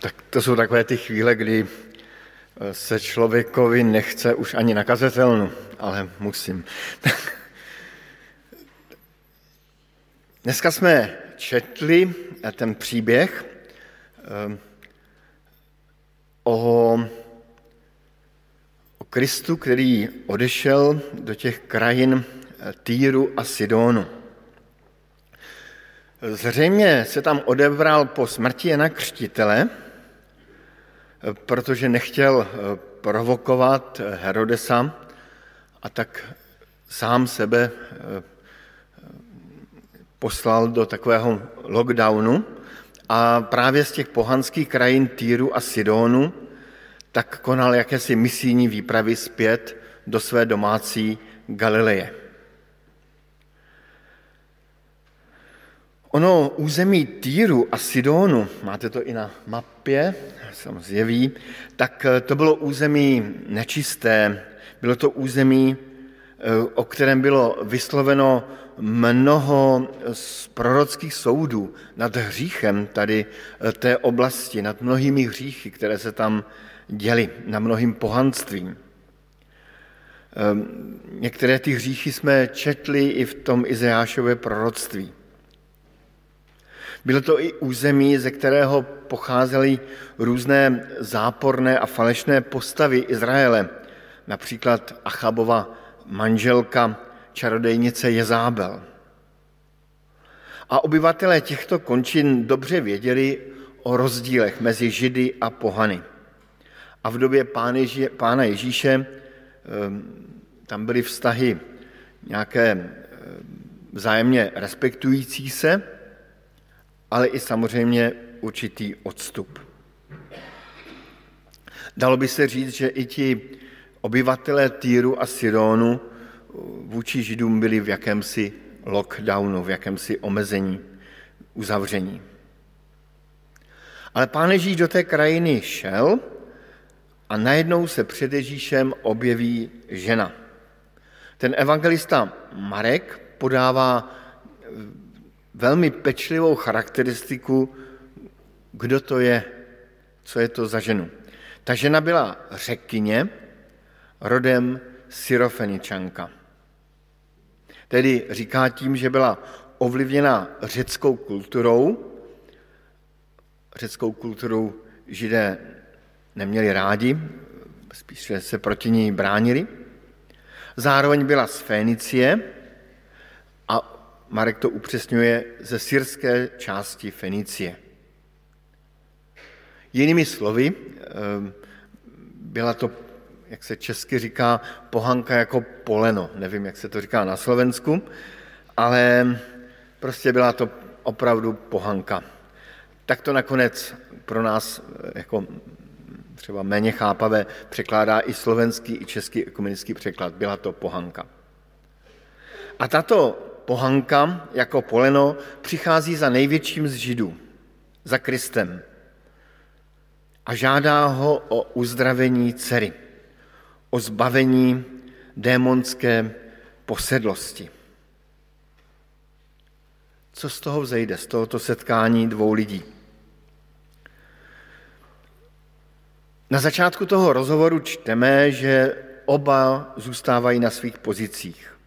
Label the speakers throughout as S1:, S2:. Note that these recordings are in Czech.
S1: Tak to jsou takové ty chvíle, kdy eh, se člověkovi nechce už ani na kazetelnu, ale musím. Dneska jsme četli ten příběh eh, o, o Kristu, který odešel do těch krajin eh, Týru a Sidonu. Zřejmě se tam odebral po smrti Jana Křtitele, protože nechtěl eh, provokovat Herodesa a tak sám sebe eh, poslal do takového lockdownu a právě z těch pohanských krajin Týru a Sidonu tak konal jakési misijní výpravy zpět do své domácí Galileje. Ono území Týru a Sidonu, máte to i na mapě, se zjeví, tak eh, to bylo území nečisté, bylo to území, eh, o kterém bylo vysloveno mnoho prorockých soudů nad hříchem tady eh, té oblasti, nad mnohými hříchy, které se tam děly, na mnohým pohanstvím. Některé ty hříchy jsme četli i v tom Izeášově proroctví. Bylo to i území, ze kterého pocházely různé záporné a falešné postavy Izraele, například Achabova manželka, čarodejnice Jezábel. A obyvatelé těchto končin dobře věděli o rozdílech mezi Židy a pohany. A v době pána Ježíše ehm, tam byly vztahy nějaké ehm, vzájemně respektující se, ale i samozřejmě určitý odstup. Dalo by se říct, že i ti obyvatelé Týru a Sidonu vůči Židům byli v jakémsi lockdownu, v jakémsi omezení, uzavření. Ale pán Ježíš do té krajiny šel a najednou se před Ježíšem objeví žena. Ten evangelista Marek podává velmi pečlivou charakteristiku, kdo to je, co je to za ženu. Ta žena byla řekyně, rodem Syrofeničanka. Tedy říká tím, že byla ovlivněna řeckou kulturou. Řeckou kulturou židé neměli rádi, spíše se proti ní bránili. Zároveň byla z Fénicie Marek to upřesňuje ze syrské části Fenicie. Jinými slovy, ehm, byla to, jak se česky říká, pohanka jako poleno. Nevím, jak se to říká na Slovensku, ale prostě byla to opravdu pohanka. Tak to nakonec pro nás eh, jako třeba méně chápavé překládá i slovenský, i český ekumenický překlad. Byla to pohanka. A tato pohanka jako poleno přichází za největším z židů, za Kristem a žádá ho o uzdravení dcery, o zbavení démonské posedlosti. Co z toho vzejde, z tohoto setkání dvou lidí? Na začátku toho rozhovoru čteme, že oba zůstávají na svých pozicích.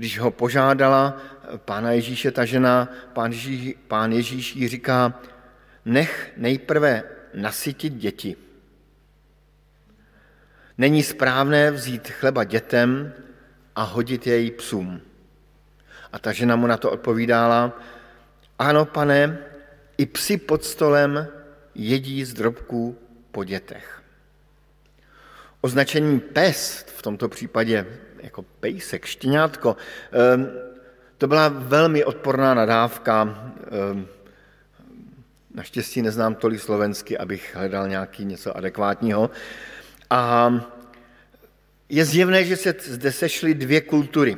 S1: Když ho požádala pána Ježíše ta žena, pán Ježíš, pán Ježíš jí říká, nech nejprve nasytit děti. Není správné vzít chleba dětem a hodit jej psům. A ta žena mu na to odpovídala, ano, pane, i psi pod stolem jedí z drobků po dětech. Označení pes v tomto případě jako pejsek, štěňátko. Ehm, to byla velmi odporná nadávka. Ehm, naštěstí neznám tolik slovensky, abych hledal nějaký něco adekvátního. A je zjevné, že se zde sešly dvě kultury.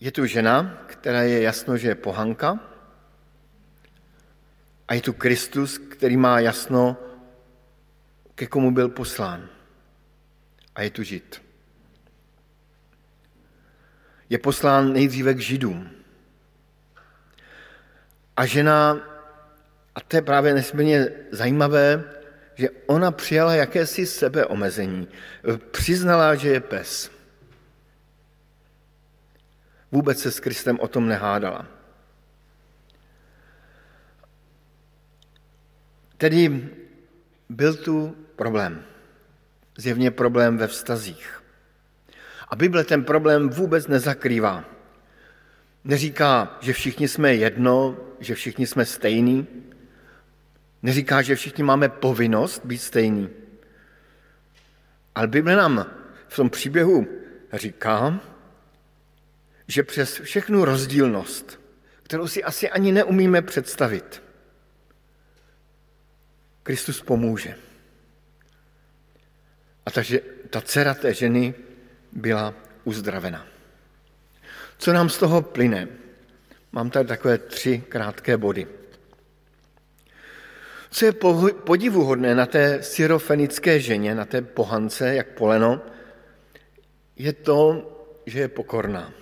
S1: Je tu žena, která je jasno, že je pohanka, a je tu Kristus, který má jasno, ke komu byl poslán. A je tu žid. je poslán nejdříve k Židům. A žena, a to je právě nesmírně zajímavé, že ona přijala jakési sebeomezení. Přiznala, že je pes. Vůbec se s Kristem o tom nehádala. Tedy byl tu problém. Zjevně problém ve vztazích. A Bible ten problém vůbec nezakrývá. Neříká, že všichni jsme jedno, že všichni jsme stejní. Neříká, že všichni máme povinnost být stejní. Ale Bible nám v tom příběhu říká, že přes všechnu rozdílnost, kterou si asi ani neumíme představit, Kristus pomůže. A takže ta dcera té ženy byla uzdravena. Co nám z toho plyne? Mám tady takové tři krátké body. Co je podivuhodné na té syrofenické ženě, na té pohance, jak poleno, je to, že je pokorná.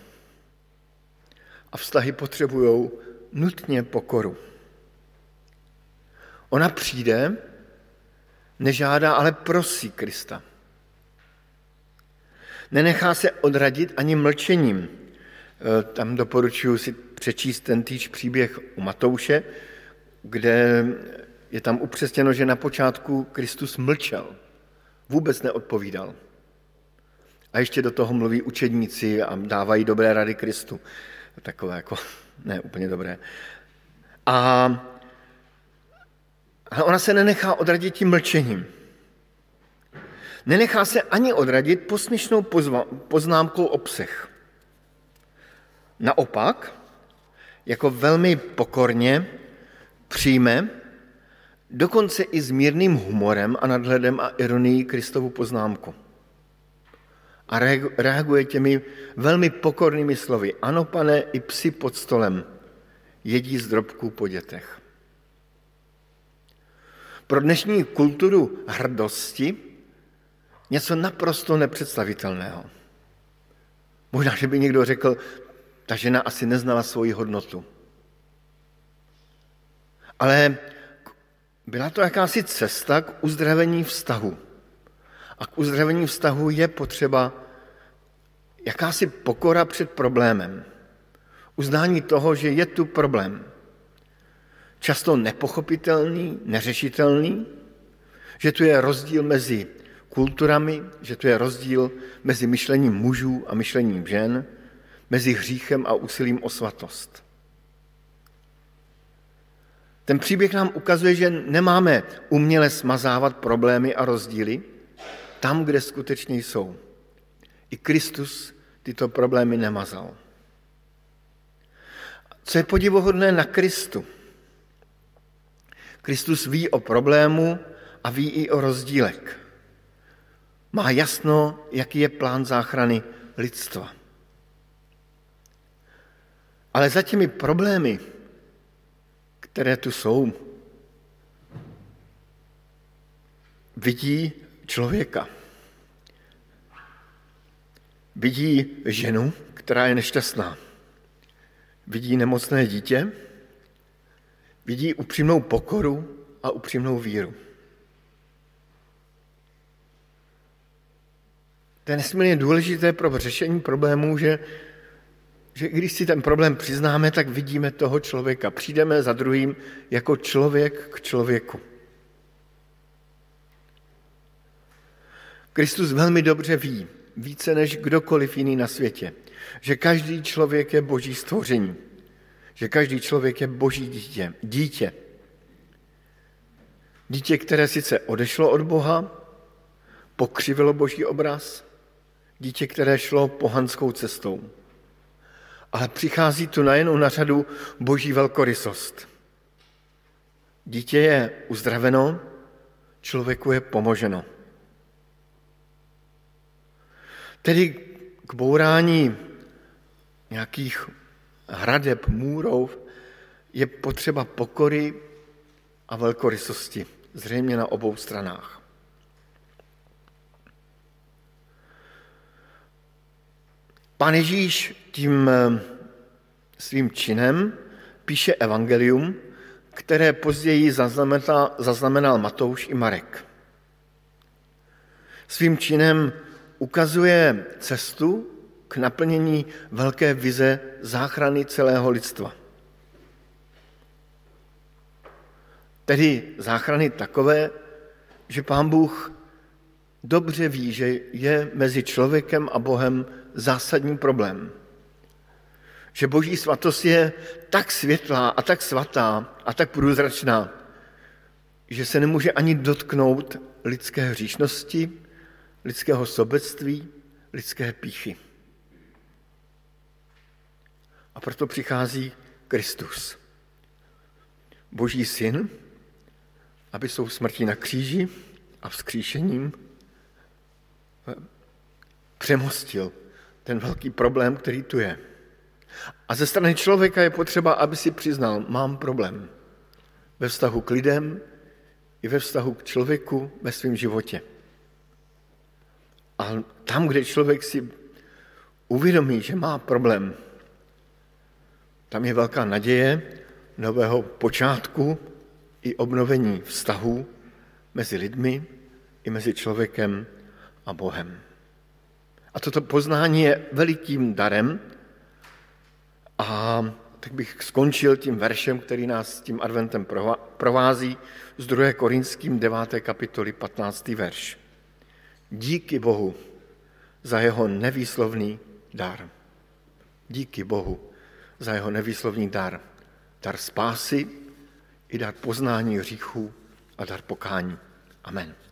S1: A vztahy potřebují nutně pokoru. Ona přijde, nežádá, ale prosí Krista. Nenechá se odradit ani mlčením. E, tam doporučuji si přečíst ten týž příběh u Matouše, kde je tam upřesněno, že na počátku Kristus mlčel. Vůbec neodpovídal. A ještě do toho mluví učedníci a dávají dobré rady Kristu. Takové jako ne úplně dobré. A ale ona se nenechá odradit tím mlčením. Nenechá se ani odradit posměšnou poznámkou obsah. Naopak, jako velmi pokorně přijme, dokonce i s mírným humorem a nadhledem a ironií Kristovu poznámku. A reaguje těmi velmi pokornými slovy. Ano, pane, i psi pod stolem jedí z drobků po dětech. Pro dnešní kulturu hrdosti něco naprosto nepředstavitelného. Možná, že by někdo řekl, ta žena asi neznala svoji hodnotu. Ale byla to jakási cesta k uzdravení vztahu. A k uzdravení vztahu je potřeba jakási pokora před problémem. Uznání toho, že je tu problém často nepochopitelný, neřešitelný, že tu je rozdíl mezi kulturami, že tu je rozdíl mezi myšlením mužů a myšlením žen, mezi hříchem a úsilím o svatost. Ten příběh nám ukazuje, že nemáme uměle smazávat problémy a rozdíly tam, kde skutečně jsou. I Kristus tyto problémy nemazal. Co je podivohodné na Kristu? Kristus ví o problému a ví i o rozdílek. Má jasno, jaký je plán záchrany lidstva. Ale za těmi problémy, které tu jsou, vidí člověka. Vidí ženu, která je nešťastná. Vidí nemocné dítě, Vidí upřímnou pokoru a upřímnou víru. To je nesmírně důležité pro řešení problémů, že, že když si ten problém přiznáme, tak vidíme toho člověka. Přijdeme za druhým jako člověk k člověku. Kristus velmi dobře ví, více než kdokoliv jiný na světě, že každý člověk je boží stvoření že každý člověk je boží dítě. Dítě. Dítě, které sice odešlo od Boha, pokřivilo boží obraz, dítě, které šlo pohanskou cestou. Ale přichází tu najednou na řadu boží velkorysost. Dítě je uzdraveno, člověku je pomoženo. Tedy k bourání nějakých hradeb, můrov, je potřeba pokory a velkorysosti, zřejmě na obou stranách. Pán Ježíš tím eh, svým činem píše evangelium, které později zaznamenal, zaznamenal Matouš i Marek. Svým činem ukazuje cestu k naplnění velké vize záchrany celého lidstva. Tedy záchrany takové, že pán Bůh dobře ví, že je mezi člověkem a Bohem zásadní problém. Že boží svatost je tak světlá a tak svatá a tak průzračná, že se nemůže ani dotknout lidské hříšnosti, lidského sobectví, lidské píchy. A proto přichází Kristus, Boží syn, aby svou smrtí na kříži a vzkříšením přemostil ten velký problém, který tu je. A ze strany člověka je potřeba, aby si přiznal, mám problém ve vztahu k lidem i ve vztahu k člověku ve svém životě. A tam, kde člověk si uvědomí, že má problém, tam je velká naděje nového počátku i obnovení vztahů mezi lidmi i mezi člověkem a Bohem. A toto poznání je velikým darem a tak bych skončil tím veršem, který nás tím adventem provází z 2. Korinským 9. kapitoly 15. verš. Díky Bohu za jeho nevýslovný dar. Díky Bohu za jeho nevýslovný dar. Dar spásy i dar poznání hříchů a dar pokání. Amen.